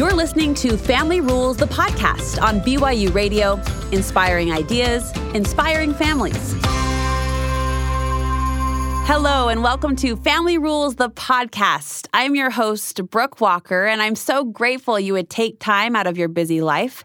You're listening to Family Rules, the podcast on BYU Radio, inspiring ideas, inspiring families. Hello, and welcome to Family Rules, the podcast. I'm your host, Brooke Walker, and I'm so grateful you would take time out of your busy life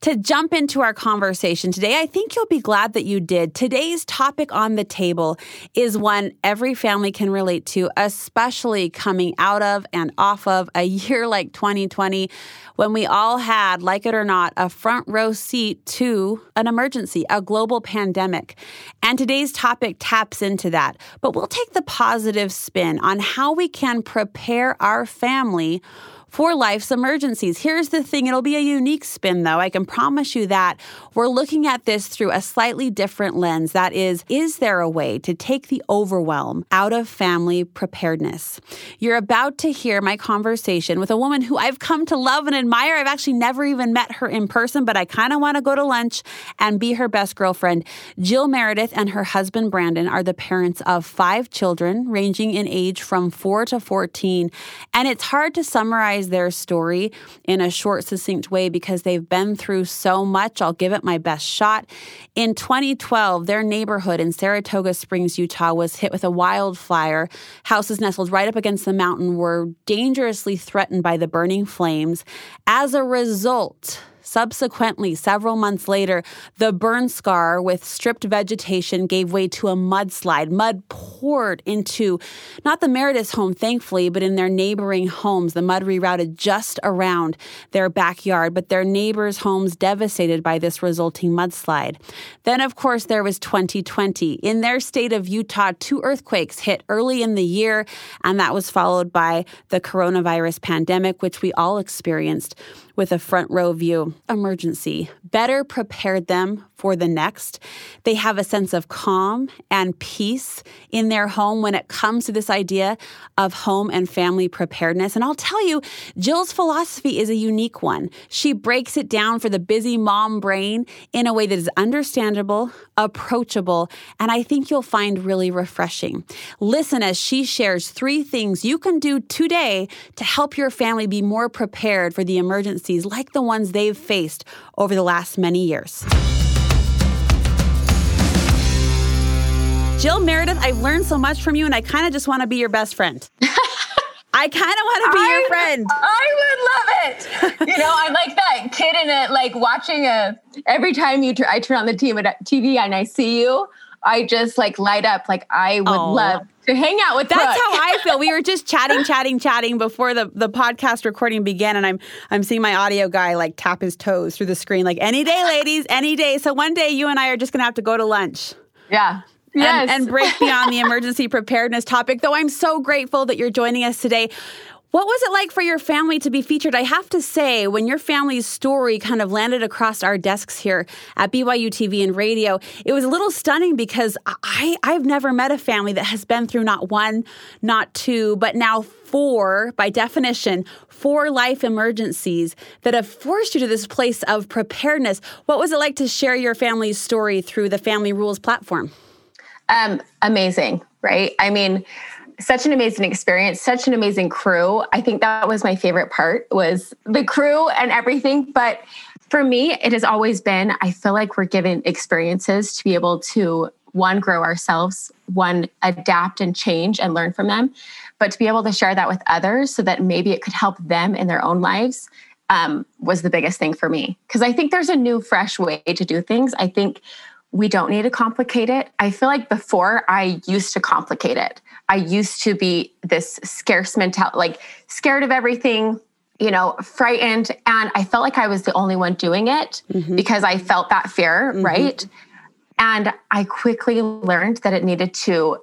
to jump into our conversation today. I think you'll be glad that you did. Today's topic on the table is one every family can relate to, especially coming out of and off of a year like 2020 when we all had, like it or not, a front row seat to an emergency, a global pandemic. And today's topic taps into that. But we'll take the positive spin on how we can prepare our family for life's emergencies. Here's the thing it'll be a unique spin, though. I can promise you that. We're looking at this through a slightly different lens. That is, is there a way to take the overwhelm out of family preparedness? You're about to hear my conversation with a woman who I've come to love and admire. I've actually never even met her in person, but I kind of want to go to lunch and be her best girlfriend. Jill Meredith and her husband Brandon are the parents of five children, ranging in age from 4 to 14. And it's hard to summarize their story in a short, succinct way because they've been through so much. I'll give it my best shot. In 2012, their neighborhood in Saratoga Springs, Utah, was hit with a wildfire. Houses nestled right up against the mountain were dangerously threatened by the burning flames. As a result, Subsequently, several months later, the burn scar with stripped vegetation gave way to a mudslide. Mud poured into not the Meredith's home, thankfully, but in their neighboring homes. The mud rerouted just around their backyard, but their neighbors' homes devastated by this resulting mudslide. Then, of course, there was 2020. In their state of Utah, two earthquakes hit early in the year, and that was followed by the coronavirus pandemic, which we all experienced with a front row view. Emergency better prepared them for the next. They have a sense of calm and peace in their home when it comes to this idea of home and family preparedness. And I'll tell you, Jill's philosophy is a unique one. She breaks it down for the busy mom brain in a way that is understandable, approachable, and I think you'll find really refreshing. Listen as she shares three things you can do today to help your family be more prepared for the like the ones they've faced over the last many years. Jill Meredith, I've learned so much from you, and I kind of just want to be your best friend. I kind of want to be I, your friend. I would love it. You know, I'm like that kid in it, like watching a. Every time you, I turn on the TV and I see you, I just like light up. Like I would oh. love to hang out with. That's Brooke. how I feel. We were just chatting, chatting, chatting before the the podcast recording began, and I'm I'm seeing my audio guy like tap his toes through the screen, like any day, ladies, any day. So one day, you and I are just gonna have to go to lunch. Yeah. Yes. And, and break beyond the emergency preparedness topic. Though I'm so grateful that you're joining us today. What was it like for your family to be featured? I have to say, when your family's story kind of landed across our desks here at BYU TV and radio, it was a little stunning because I, I've never met a family that has been through not one, not two, but now four, by definition, four life emergencies that have forced you to this place of preparedness. What was it like to share your family's story through the Family Rules platform? Um, amazing, right? I mean, such an amazing experience, such an amazing crew. I think that was my favorite part was the crew and everything. But for me, it has always been, I feel like we're given experiences to be able to one, grow ourselves, one, adapt and change and learn from them, but to be able to share that with others so that maybe it could help them in their own lives um, was the biggest thing for me. Because I think there's a new, fresh way to do things. I think we don't need to complicate it. I feel like before I used to complicate it. I used to be this scarce mentality, like scared of everything, you know, frightened. And I felt like I was the only one doing it mm-hmm. because I felt that fear, mm-hmm. right? And I quickly learned that it needed to,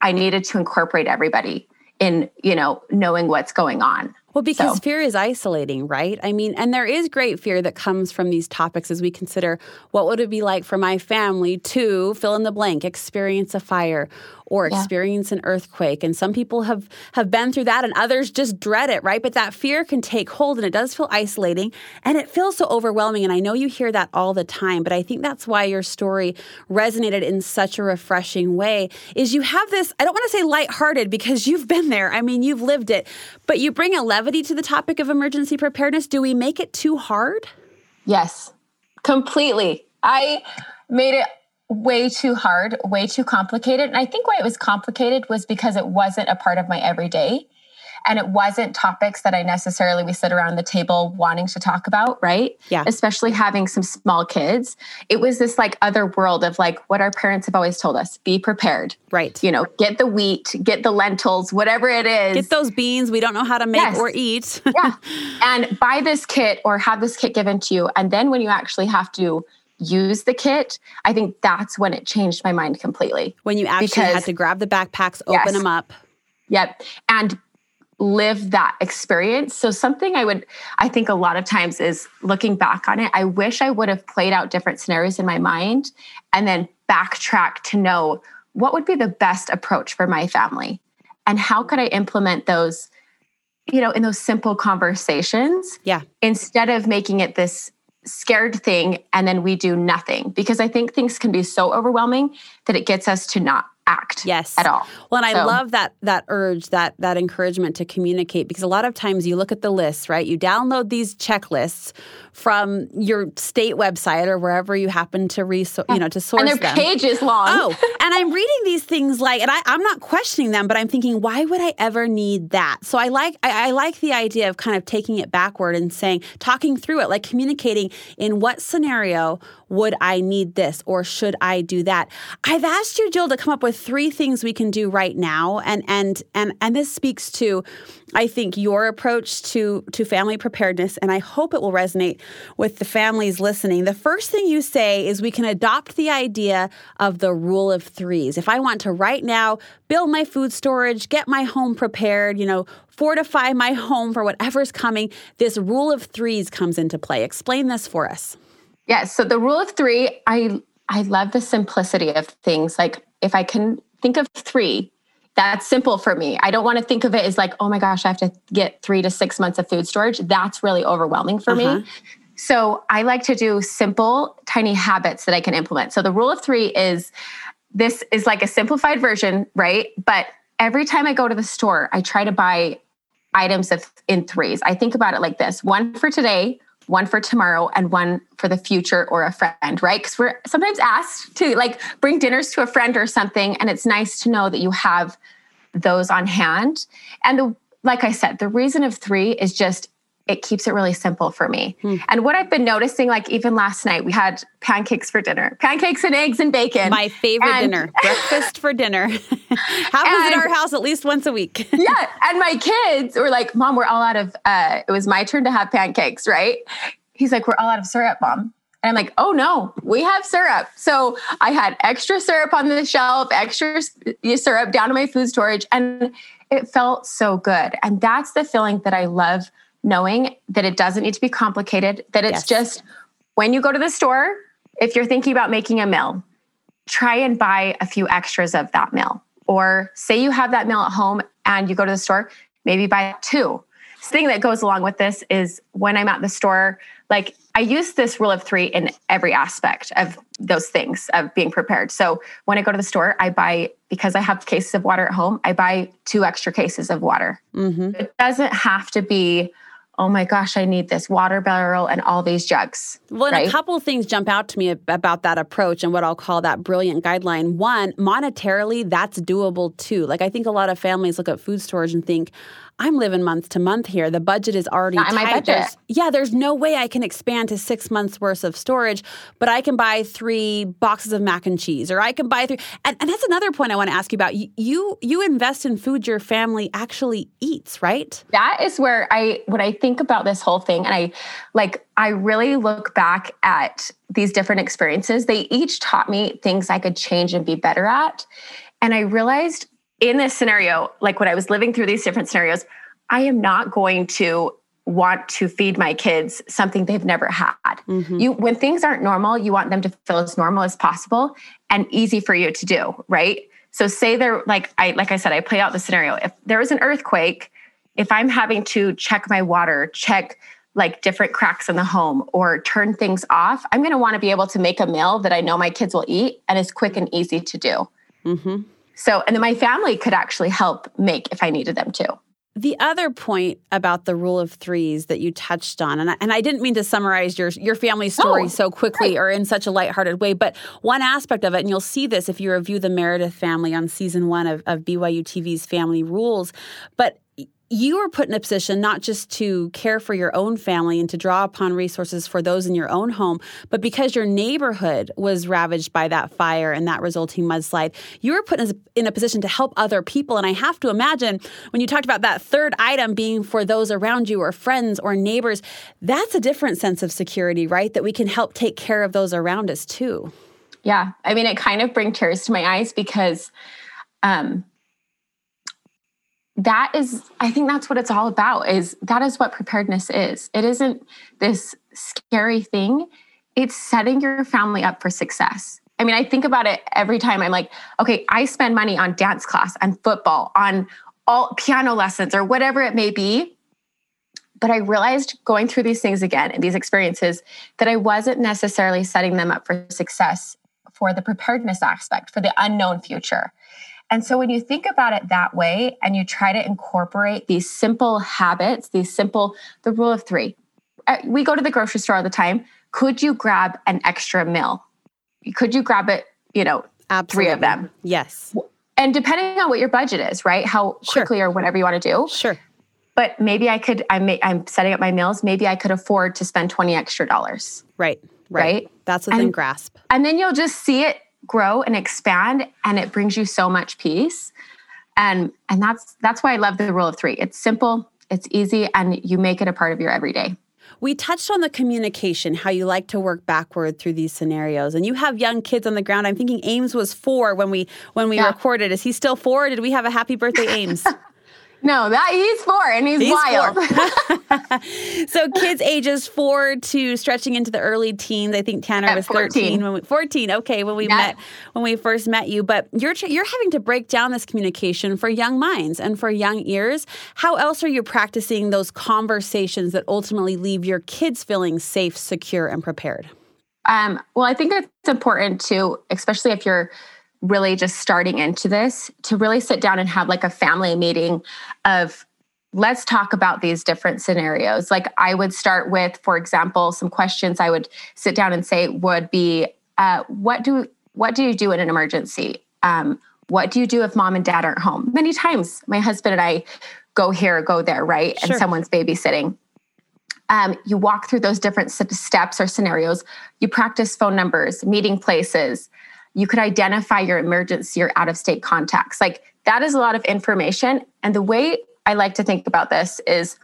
I needed to incorporate everybody in, you know, knowing what's going on. Well, because so. fear is isolating, right? I mean, and there is great fear that comes from these topics as we consider what would it be like for my family to fill in the blank, experience a fire or yeah. experience an earthquake. And some people have have been through that and others just dread it, right? But that fear can take hold and it does feel isolating and it feels so overwhelming. And I know you hear that all the time, but I think that's why your story resonated in such a refreshing way. Is you have this, I don't want to say lighthearted because you've been there. I mean, you've lived it, but you bring a levity levity to the topic of emergency preparedness? Do we make it too hard? Yes, completely. I made it way too hard, way too complicated. And I think why it was complicated was because it wasn't a part of my everyday and it wasn't topics that I necessarily we sit around the table wanting to talk about, right? Yeah. Especially having some small kids. It was this like other world of like what our parents have always told us be prepared. Right. You know, get the wheat, get the lentils, whatever it is. Get those beans we don't know how to make Yes. or eat. yeah. And buy this kit or have this kit given to you. And then when you actually have to use the kit, I think that's when it changed my mind completely. when you actually had to grab the backpacks, open Yes. them up. Yep. And live that experience. So something I would I think a lot of times is looking back on it, I wish I would have played out different scenarios in my mind and then backtrack to know what would be the best approach for my family and how could I implement those you know in those simple conversations Yeah. instead of making it this scared thing and then we do nothing. Because I think things can be so overwhelming that it gets us to not act Yes. at all. Well, and I love that that urge, that that encouragement to communicate because a lot of times you look at the lists, right? You download these checklists from your state website or wherever you happen to reso- you mm. know to source and their them. page is long. Oh, and I'm reading these things like, and I, I'm not questioning them, but I'm thinking, why would I ever need that? So I like, I, I like the idea of kind of taking it backward and saying, talking through it, like communicating in what scenario would I need this or should I do that? I've asked you, Jill, to come up with three things we can do right now, and and and and this speaks to, I think, your approach to to family preparedness, and I hope it will resonate with the families listening. The first thing you say is we can adopt the idea of the rule of threes. If I want to right now build my food storage, get my home prepared, you know, fortify my home for whatever's coming, this rule of threes comes into play. Explain this for us. Yes. So the rule of three, I I love the simplicity of things. Like if I can think of three, that's simple for me. I don't want to think of it as like, oh my gosh, I have to get three to six months of food storage. That's really overwhelming for Uh-huh. me. So I like to do simple, tiny habits that I can implement. So the rule of three is this is like a simplified version, right? But every time I go to the store, I try to buy items of in threes. I think about it like this: one for today, one for tomorrow, and one for the future or a friend, right? Because we're sometimes asked to like bring dinners to a friend or something, and it's nice to know that you have those on hand. And the like I said, the reason of three is just it keeps it really simple for me. Hmm. And what I've been noticing, like even last night, we had pancakes for dinner, pancakes and eggs and bacon. My favorite And- dinner, breakfast for dinner. Happens at our house at least once a week. yeah. And my kids were like, Mom, we're all out of, uh, it was my turn to have pancakes, right? He's like, We're all out of syrup, Mom. And I'm like, Oh no, we have syrup. So I had extra syrup on the shelf, extra syrup down in my food storage. And it felt so good. And that's the feeling that I love knowing that it doesn't need to be complicated, that it's Yes. just when you go to the store, if you're thinking about making a meal, try and buy a few extras of that meal. Or say you have that meal at home and you go to the store, maybe buy two. The thing that goes along with this is when I'm at the store, like I use this rule of three in every aspect of those things of being prepared. So when I go to the store, I buy, because I have cases of water at home, I buy two extra cases of water. hmm It doesn't have to be, oh my gosh, I need this water barrel and all these jugs. Well, right? a couple things jump out to me about that approach and what I'll call that brilliant guideline. One, monetarily, that's doable too. Like I think a lot of families look at food storage and think, I'm living month to month here. The budget is already Not tight. budget. There's- yeah, there's no way I can expand to six months worth of storage, but I can buy three boxes of mac and cheese, or I can buy three. And, and that's another point I want to ask you about. You, you you invest in food your family actually eats, right? that is where I when I think about this whole thing and I like I really look back at these different experiences. They each taught me things I could change and be better at. And I realized in this scenario, like when I was living through these different scenarios, I am not going to want to feed my kids something they've never had. Mhm. You when things aren't normal, you want them to feel as normal as possible and easy for you to do, right? So say they're like I like I said, I play out the scenario. If there is an earthquake, if I'm having to check my water, check like different cracks in the home or turn things off, I'm going to want to be able to make a meal that I know my kids will eat and is quick and easy to do. hmm So, and then my family could actually help make if I needed them to. the other point about the rule of threes that you touched on, and I, and I didn't mean to summarize your your family story no, so quickly right. or in such a lighthearted way, but one aspect of it, and you'll see this if you review the Meredith family on season one of, of BYU TV's Family Rules, but you were put in a position not just to care for your own family and to draw upon resources for those in your own home, but because your neighborhood was ravaged by that fire and that resulting mudslide, you were put in a position to help other people. And I have to imagine when you talked about that third item being for those around you or friends or neighbors, that's a different sense of security, right? That we can help take care of those around us too. Yeah. I mean, it kind of brings tears to my eyes because, um, that is i think that's what it's all about is that is what preparedness is. It isn't this scary thing. It's setting your family up for success. I mean i think about it every time. I'm like okay i spend money on dance class on football on all piano lessons or whatever it may be. But i realized going through these things again and these experiences that i wasn't necessarily setting them up for success for the preparedness aspect for the unknown future and so when you think about it that way and you try to incorporate these simple habits, these simple, the rule of three, uh, we go to the grocery store all the time. Could you grab an extra meal? Could you grab it, you know, Absolutely. three of them? Yes. And depending on what your budget is, right? How quickly sure. or whatever you want to do. Sure. But maybe I could, I'm, I'm setting up my meals. Maybe I could afford to spend 20 extra dollars. Right. Right. right? That's within and, grasp. And then you'll just see it grow and expand and it brings you so much peace and and that's that's why i love the rule of three it's simple it's easy and you make it a part of your everyday we touched on the communication, how you like to work backward through these scenarios. And you have young kids on the ground. I'm thinking Ames was four when we when we yeah. recorded. Is he still four? did we have a happy birthday, Ames? No, that he's four and he's, he's wild. so kids ages four to stretching into the early teens. I think Tanner At was 14. 13 when we 14. Okay, when we yeah. met when we first met you, but you're you're having to break down this communication for young minds and for young ears. How else are you practicing those conversations that ultimately leave your kids feeling safe, secure, and prepared? Um, well, I think it's important to, especially if you're really just starting into this to really sit down and have like a family meeting of let's talk about these different scenarios. Like i would start with for example some questions i would sit down and say would be uh, what do what do you do in an emergency? Um, what do you do if mom and dad aren't home? Many times my husband and i go here go there right? Sure. and someone's babysitting. Um, you walk through those different steps or scenarios. You practice phone numbers meeting places you could identify your emergency or out of state contacts. Like that is a lot of information. And the way I like to think about this is,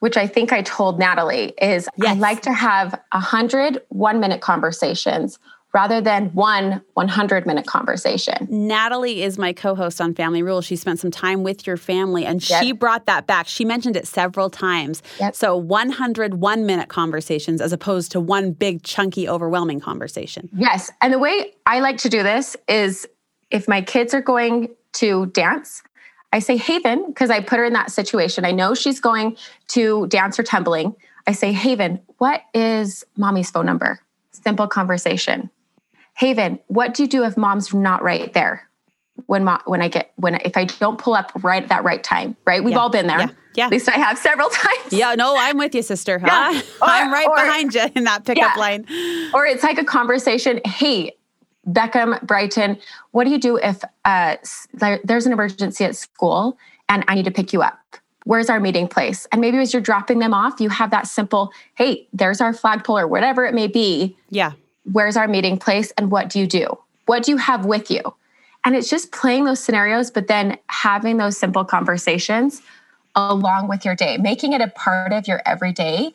which I think I told Natalie, is yes. I like to have a hundred one minute conversations rather than one 100 minute conversation. Natalie is my co host on Family Rules. She spent some time with your family and yep. she brought that back. She mentioned it several times. Yep. So 100 one minute conversations as opposed to one big, chunky, overwhelming conversation. Yes. And the way I like to do this is if my kids are going to dance, I say, Haven, because I put her in that situation. I know she's going to dance or tumbling. I say, Haven, what is mommy's phone number? Simple conversation. Haven, what do you do if mom's not right there? When mom, when I get when if I don't pull up right at that right time, right? We've yeah. all been there. Yeah. yeah. At least I have several times. Yeah, no, I'm with you, sister. Yeah. Or, I'm right or, behind you in that pickup yeah. line. Or it's like a conversation. Hey, Beckham, Brighton, what do you do if uh, there, there's an emergency at school and I need to pick you up? Where's our meeting place? And maybe as you're dropping them off, you have that simple, hey, there's our flagpole or whatever it may be. Yeah where's our meeting place and what do you do? What do you have with you? And it's just playing those scenarios, but then having those simple conversations along with your day, making it a part of your everyday.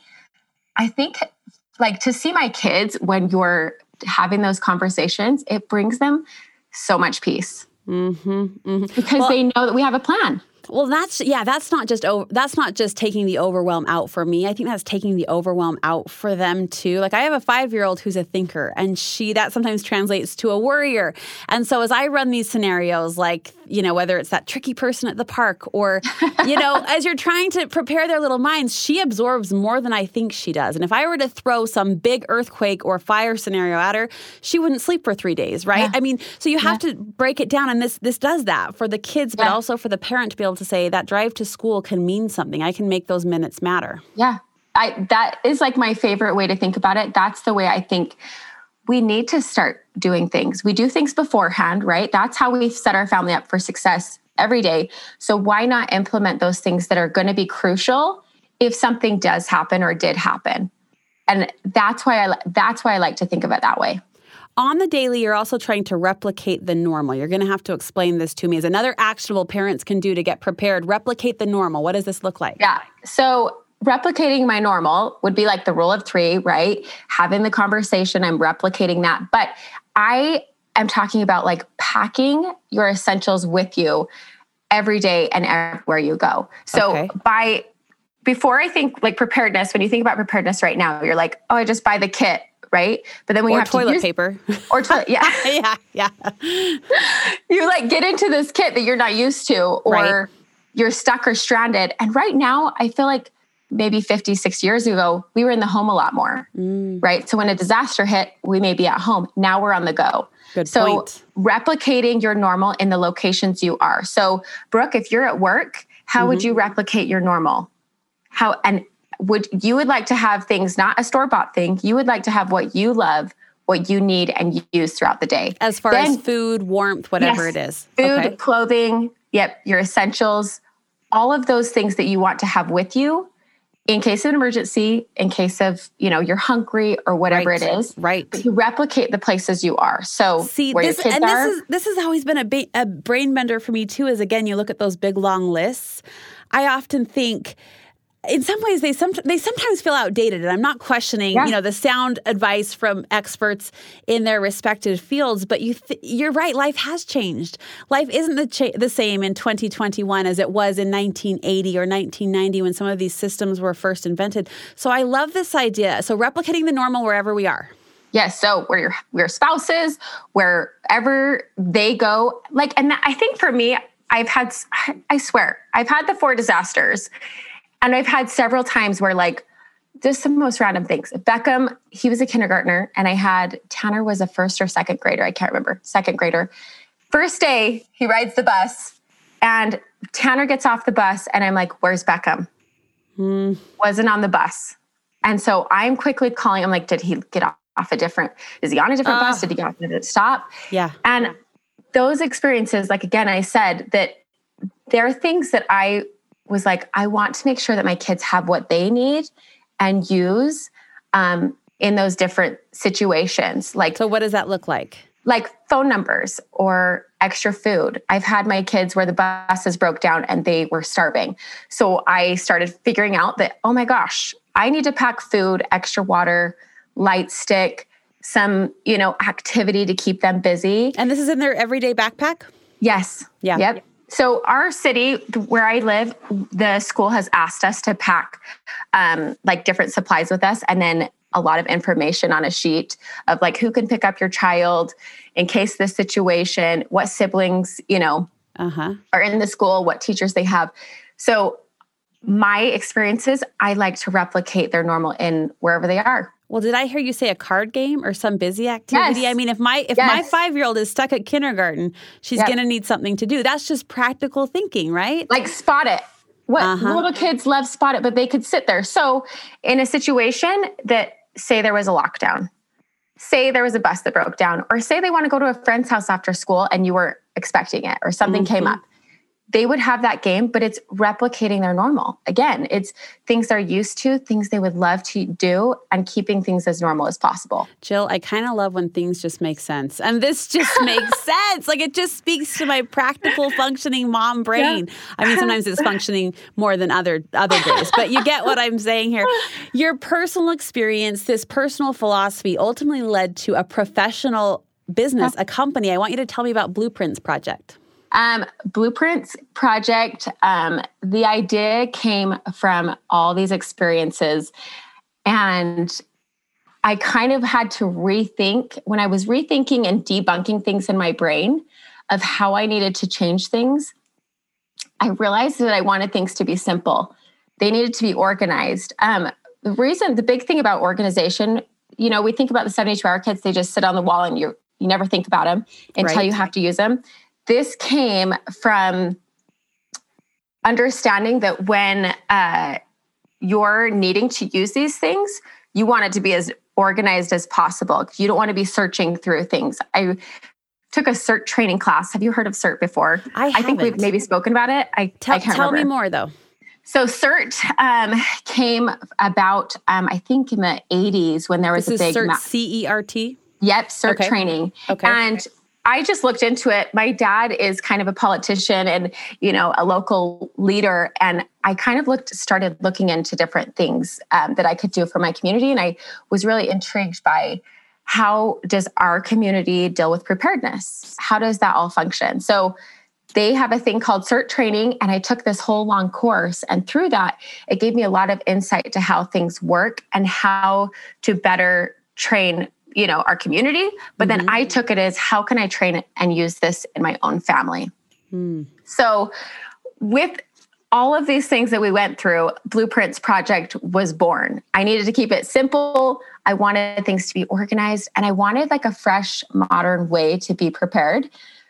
I think, like, to see my kids when you're having those conversations, it brings them so much peace. Mm-hmm, mm-hmm. Because well, they know that we have a plan. Well, that's yeah, that's not just over, that's not just taking the overwhelm out for me. I think that's taking the overwhelm out for them too. Like I have a 5-year-old who's a thinker and she that sometimes translates to a worrier. And so as I run these scenarios like, you know, whether it's that tricky person at the park or you know, as you're trying to prepare their little minds, she absorbs more than I think she does. And if I were to throw some big earthquake or fire scenario at her, she wouldn't sleep for 3 days, right? Yeah. I mean, so you have yeah. to break it down and this this does that for the kids but yeah. also for the parent to be able to say that drive to school can mean something. I can make those minutes matter. Yeah. I that is like my favorite way to think about it. That's the way I think we need to start doing things. We do things beforehand, right? That's how we set our family up for success every day. So why not implement those things that are going to be crucial if something does happen or did happen? And that's why I that's why I like to think of it that way. On the daily, you're also trying to replicate the normal. You're going to have to explain this to me as another actionable parents can do to get prepared. Replicate the normal. What does this look like? Yeah. So replicating my normal would be like the rule of three, right? Having the conversation, I'm replicating that. But I am talking about like packing your essentials with you every day and everywhere you go. So okay. by before I think like preparedness, when you think about preparedness right now, you're like, oh, I just buy the kit, right? But then we have toilet to use, paper or toilet, yeah, yeah, yeah. you like get into this kit that you're not used to, or right. you're stuck or stranded. And right now, I feel like maybe 50, 60 years ago, we were in the home a lot more, mm. right? So when a disaster hit, we may be at home. Now we're on the go. Good so point. replicating your normal in the locations you are. So Brooke, if you're at work, how mm-hmm. would you replicate your normal? How and would you would like to have things not a store bought thing? You would like to have what you love, what you need and use throughout the day. As far then, as food, warmth, whatever yes, it is. Food, okay. clothing, yep, your essentials, all of those things that you want to have with you in case of an emergency, in case of, you know, you're hungry or whatever right. it is. Right. but you replicate the places you are. So see where this, your kids and are, this is this has always been a, ba- a brain bender for me too, is again, you look at those big long lists. I often think in some ways they some, they sometimes feel outdated and i'm not questioning yeah. you know the sound advice from experts in their respective fields but you th- you're right life has changed. Life isn't the, cha- the same in 2021 as it was in 1980 or 1990 when some of these systems were first invented. So i love this idea. So replicating the normal wherever we are. Yes, so where your your spouses, wherever they go, like, and I think for me, I've had, I swear, I've had the four disasters, and I've had several times where like just the most random things. Beckham, he was a kindergartner, and I had Tanner was a first or second grader. I can't remember. Second grader. First day, he rides the bus, and Tanner gets off the bus, and I'm like, "Where's Beckham?" Hmm. Wasn't on the bus, and so I'm quickly calling. I'm like, "Did he get off a different? Is he on a different uh, bus? Did he get off at a stop?" Yeah, and those experiences, like again, I said that there are things that I was like, I want to make sure that my kids have what they need and use um, in those different situations. Like, so what does that look like? Like phone numbers or extra food. I've had my kids where the buses broke down and they were starving. So I started figuring out that, oh my gosh, I need to pack food, extra water, light stick, some, you know, activity to keep them busy. And this is in their everyday backpack? Yes. Yeah. Yep. So, our city where I live, the school has asked us to pack um, like different supplies with us and then a lot of information on a sheet of like who can pick up your child in case this situation, what siblings, you know, uh-huh. are in the school, what teachers they have. So, my experiences, I like to replicate their normal in wherever they are. Well, did I hear you say a card game or some busy activity? Yes. I mean, if my if yes. my five year old is stuck at kindergarten, she's yep. going to need something to do. That's just practical thinking, right? Like spot it. What uh-huh. little kids love spot it, but they could sit there. So, in a situation that say there was a lockdown, say there was a bus that broke down, or say they want to go to a friend's house after school and you were expecting it, or something mm-hmm. came up they would have that game, but it's replicating their normal. Again, it's things they're used to, things they would love to do, and keeping things as normal as possible. Jill, I kind of love when things just make sense. And this just makes sense. Like it just speaks to my practical functioning mom brain. Yeah. I mean, sometimes it's functioning more than other other days, but you get what I'm saying here. Your personal experience, this personal philosophy ultimately led to a professional business, a company. I want you to tell me about Blueprints Project. Um, Blueprints project, um, the idea came from all these experiences. And I kind of had to rethink when I was rethinking and debunking things in my brain of how I needed to change things. I realized that I wanted things to be simple. They needed to be organized. Um, the reason, the big thing about organization, you know, we think about the 72 hour kits, they just sit on the wall and you you never think about them until right. you have to use them this came from understanding that when uh, you're needing to use these things, you want it to be as organized as possible. You don't want to be searching through things. I took a CERT training class. Have you heard of CERT before? I, I think we've maybe spoken about it. I tell, I can't tell remember. me more though. So CERT um, came about, um, I think, in the 80s when there was this a big. CERT, ma- C E R T. Yep, CERT Okay. training. Okay. And I just looked into it. My dad is kind of a politician and, you know, a local leader. And I kind of looked, started looking into different things um, that I could do for my community. And I was really intrigued by how does our community deal with preparedness? How does that all function? So they have a thing called CERT training, and I took this whole long course. And through that, it gave me a lot of insight to how things work and how to better train you know our community but then i took it as how can i train and use this in my own family? Hmm. so with all of these things that we went through blueprints project was born. I needed to keep it simple. I wanted things to be organized and i wanted like a fresh modern way to be prepared.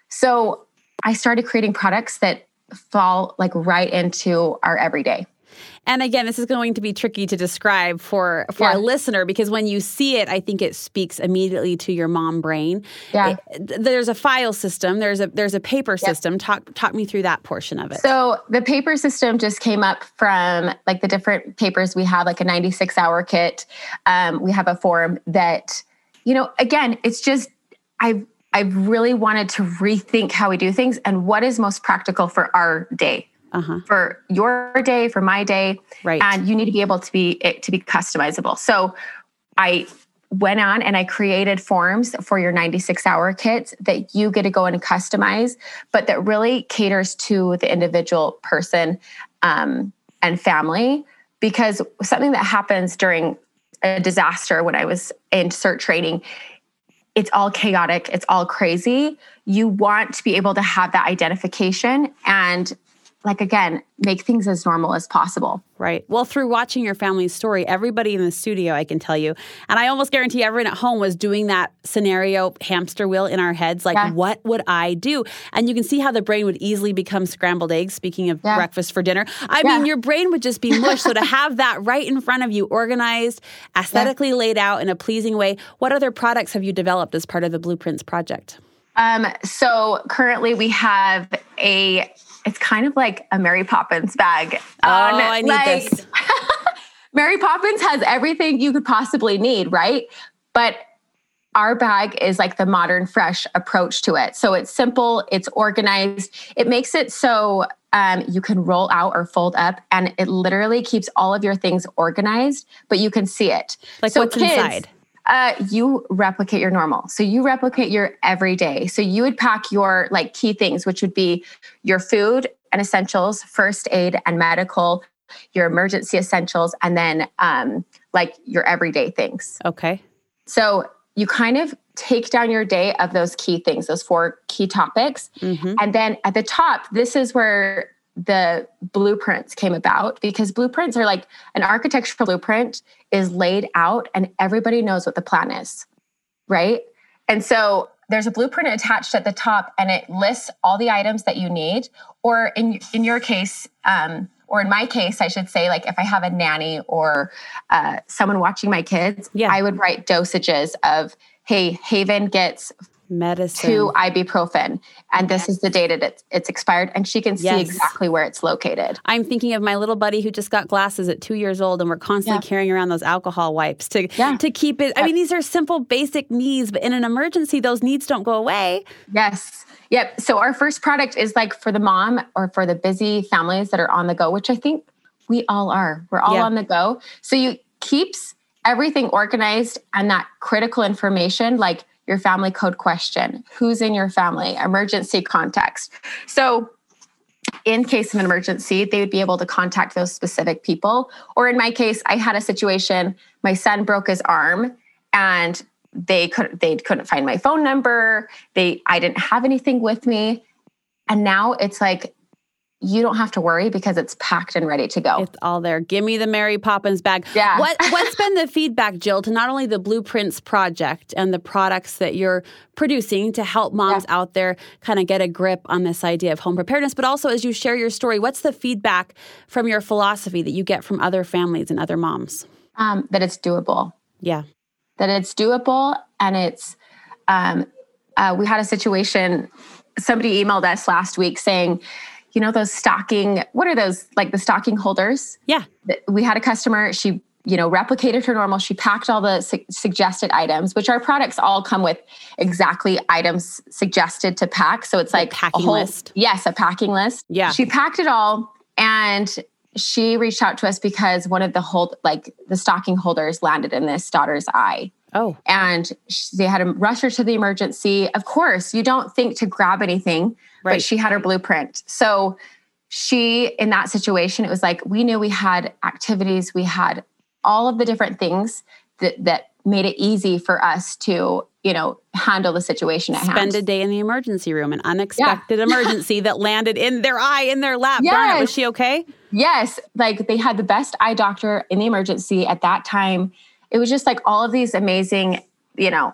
So i started creating products that fall like right into our everyday And again, this is going to be tricky to describe for for Yeah. a listener because when you see it, I think it speaks immediately to your mom brain. Yeah. It- there's a file system. There's a there's a paper system. Talk talk me through that portion of it. So the paper system just came up from like the different papers we have, like a 96 hour kit. Um, we have a form that, you know, again, it's just I've I've really wanted to rethink how we do things and what is most practical for our day, uh huh. for your day, for my day, Right. and you need to be able to be it to be customizable. So I went on and I created forms for your 96 hour kits that you get to go and customize, but that really caters to the individual person um, and family. Because something that happens during a disaster when I was in CERT training, it's all chaotic, it's all crazy. You want to be able to have that identification and, like, again, make things as normal as possible. Right. Well, through watching your family's story, everybody in the studio, I can tell you, and I almost guarantee everyone at home was doing that scenario hamster wheel in our heads like, Yeah. what would I do? And you can see how the brain would easily become scrambled eggs, speaking of Yeah. breakfast for dinner. I Yeah. mean, your brain would just be mush. so to have that right in front of you, organized, aesthetically laid out in a pleasing way, what other products have you developed as part of the Blueprints project? Um, so currently we have a it's kind of like a Mary Poppins bag. Oh, on, I need like- this. Mary Poppins has everything you could possibly need, right? But our bag is like the modern, fresh approach to it. So it's simple, it's organized. It makes it so um, you can roll out or fold up, and it literally keeps all of your things organized, but you can see it. Like So what's kids, inside? Uh, you replicate your normal. So you replicate your everyday. So you would pack your like key things, which would be your food and essentials, first aid and medical, your emergency essentials, and then um, like your everyday things. Okay. So you kind of take down your day of those key things, those four key topics. hmm And then at the top, this is where the blueprints came about because blueprints are like an architectural blueprint is laid out and everybody knows what the plan is, right? And so there's a blueprint attached at the top and it lists all the items that you need. Or in in your case, um, or in my case, I should say, like if I have a nanny or uh, someone watching my kids, Yeah. I would write dosages of, hey, Haven gets Medicine. to ibuprofen and this is the date that it's, it's expired and she can see Yes. exactly where it's located I'm thinking of my little buddy who just got glasses at two years old, and we're constantly Yeah. carrying around those alcohol wipes to Yeah. to keep it. I mean, these are simple, basic needs, but in an emergency, those needs don't go away. yes yep so our first product is like for the mom or for the busy families that are on the go which i think we all are we're all Yeah. on the go so you keeps everything organized and that critical information like your family code question who's in your family emergency context so in case of an emergency, they would be able to contact those specific people. Or in my case, I had a situation, my son broke his arm and they could they couldn't find my phone number. They I didn't have anything with me. And now it's like you don't have to worry because it's packed and ready to go. It's all there. Give me the Mary Poppins bag. Yeah. What what's been the feedback, Jill, to not only the Blueprints project and the products that you're producing to help moms yeah. out there kind of get a grip on this idea of home preparedness, but also as you share your story, what's the feedback from your philosophy that you get from other families and other moms? Um, that it's doable. Yeah. That it's doable and it's um, uh, we had a situation somebody emailed us last week saying you know those stocking what are those like the stocking holders? Yeah. We had a customer she you know replicated her normal she packed all the su- suggested items which our products all come with exactly items suggested to pack. So it's like packing a whole, list? Yes a packing list. Yeah. She packed it all and she reached out to us because one of the hold like the stocking holders landed in this daughter's eye Oh. And she, they had to rush her to the emergency. Of course, you don't think to grab anything, right. but she had her blueprint. So she, in that situation, it was like we knew we had activities, we had all of the different things that, that made it easy for us to, you know, handle the situation at Spend hand. a day in the emergency room, an unexpected yeah. emergency that landed in their eye, in their lap. Yes. Darn it, was she okay? Yes. Like they had the best eye doctor in the emergency at that time it was just like all of these amazing, you know,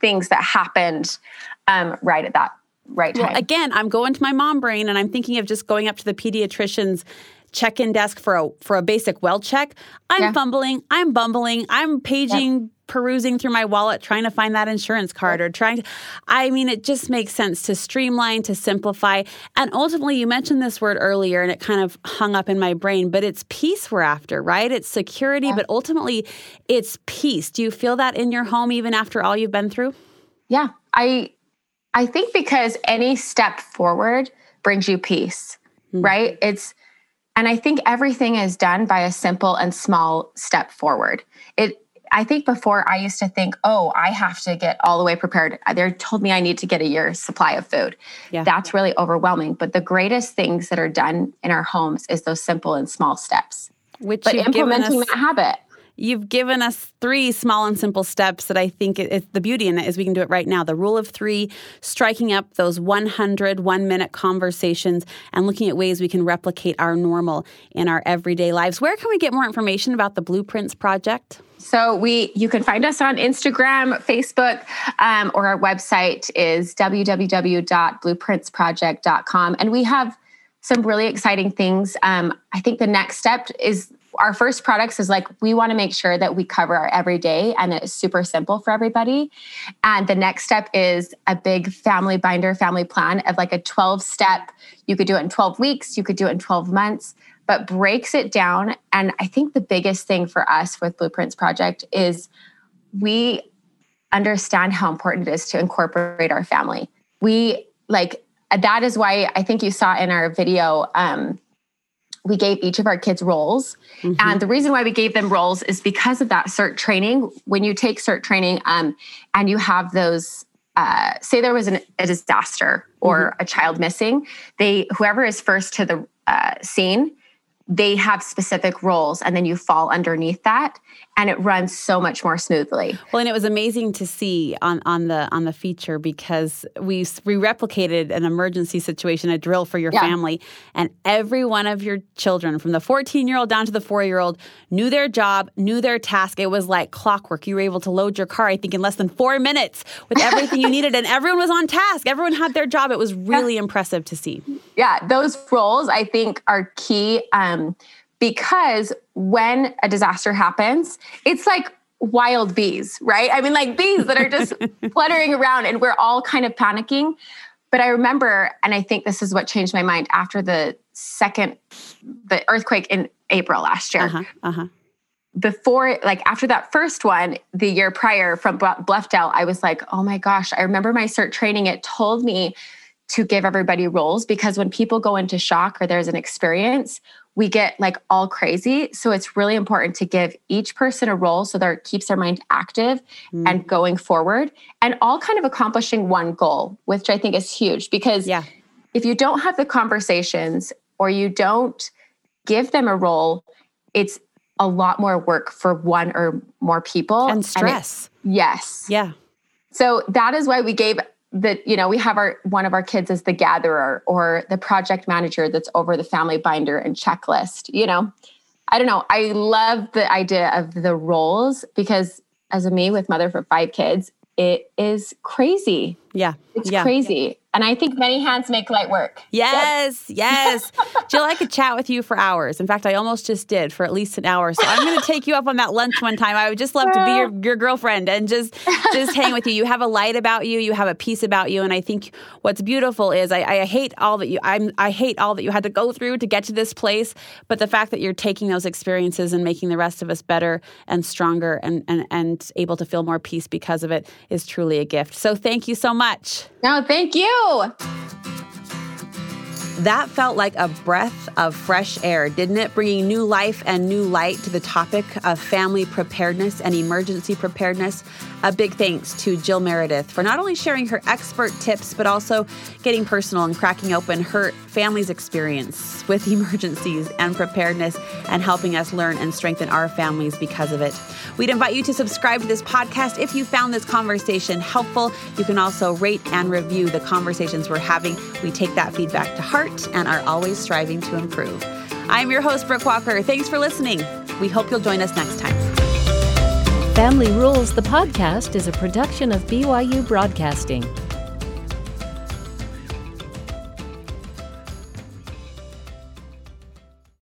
things that happened um, right at that right time. Well, again, I'm going to my mom brain and I'm thinking of just going up to the pediatrician's check-in desk for a for a basic well check. I'm yeah. fumbling, I'm bumbling, I'm paging perusing through my wallet trying to find that insurance card or trying to I mean it just makes sense to streamline to simplify and ultimately you mentioned this word earlier and it kind of hung up in my brain but it's peace we're after right it's security yeah. but ultimately it's peace do you feel that in your home even after all you've been through yeah I I think because any step forward brings you peace mm-hmm. right it's and I think everything is done by a simple and small step forward. It I think before I used to think, oh, I have to get all the way prepared. They told me I need to get a year's supply of food. Yeah. That's really overwhelming. But the greatest things that are done in our homes is those simple and small steps. Which but implementing us, that habit. You've given us three small and simple steps that I think it, it, the beauty in it is we can do it right now. The rule of three, striking up those 100 one minute conversations and looking at ways we can replicate our normal in our everyday lives. Where can we get more information about the Blueprints Project? So we you can find us on Instagram, Facebook, um, or our website is www.blueprintsproject.com. And we have some really exciting things. Um, I think the next step is our first products is like we want to make sure that we cover our everyday and it's super simple for everybody. And the next step is a big family binder, family plan of like a 12 step. You could do it in 12 weeks, you could do it in 12 months but breaks it down. And I think the biggest thing for us with Blueprints Project is we understand how important it is to incorporate our family. We like that is why I think you saw in our video. Um, we gave each of our kids roles. Mm-hmm. And the reason why we gave them roles is because of that CERT training. When you take CERT training um, and you have those, uh, say there was an, a disaster or mm-hmm. a child missing, they whoever is first to the uh, scene they have specific roles and then you fall underneath that and it runs so much more smoothly. Well, and it was amazing to see on, on the on the feature because we we replicated an emergency situation, a drill for your yeah. family, and every one of your children, from the 14 year old down to the four year old, knew their job, knew their task. It was like clockwork. You were able to load your car, I think, in less than four minutes with everything you needed, and everyone was on task. Everyone had their job. It was really yeah. impressive to see. Yeah, those roles I think are key. Um, because when a disaster happens, it's like wild bees, right? I mean, like bees that are just fluttering around and we're all kind of panicking. But I remember, and I think this is what changed my mind after the second, the earthquake in April last year. Uh-huh, uh-huh. Before, like after that first one, the year prior from Bluffdale, I was like, oh my gosh, I remember my CERT training. It told me to give everybody roles because when people go into shock or there's an experience, we get like all crazy. So it's really important to give each person a role so that it keeps their mind active mm. and going forward and all kind of accomplishing one goal, which I think is huge because yeah. if you don't have the conversations or you don't give them a role, it's a lot more work for one or more people and stress. And it, yes. Yeah. So that is why we gave that you know we have our one of our kids as the gatherer or the project manager that's over the family binder and checklist you know? I don't know. I love the idea of the roles because as a me with mother for five kids it is crazy. Yeah it's yeah. crazy and I think many hands make light work. Yes, yes. Jill, I could chat with you for hours. In fact, I almost just did for at least an hour. So I'm going to take you up on that lunch one time. I would just love to be your, your girlfriend and just just hang with you. You have a light about you. You have a peace about you. And I think what's beautiful is I, I hate all that you I'm I hate all that you had to go through to get to this place. But the fact that you're taking those experiences and making the rest of us better and stronger and and, and able to feel more peace because of it is truly a gift. So thank you so much. No, thank you. Oh. That felt like a breath of fresh air, didn't it? Bringing new life and new light to the topic of family preparedness and emergency preparedness. A big thanks to Jill Meredith for not only sharing her expert tips, but also getting personal and cracking open her family's experience with emergencies and preparedness and helping us learn and strengthen our families because of it. We'd invite you to subscribe to this podcast if you found this conversation helpful. You can also rate and review the conversations we're having. We take that feedback to heart and are always striving to improve. I'm your host, Brooke Walker. Thanks for listening. We hope you'll join us next time. Family Rules, the podcast, is a production of BYU Broadcasting.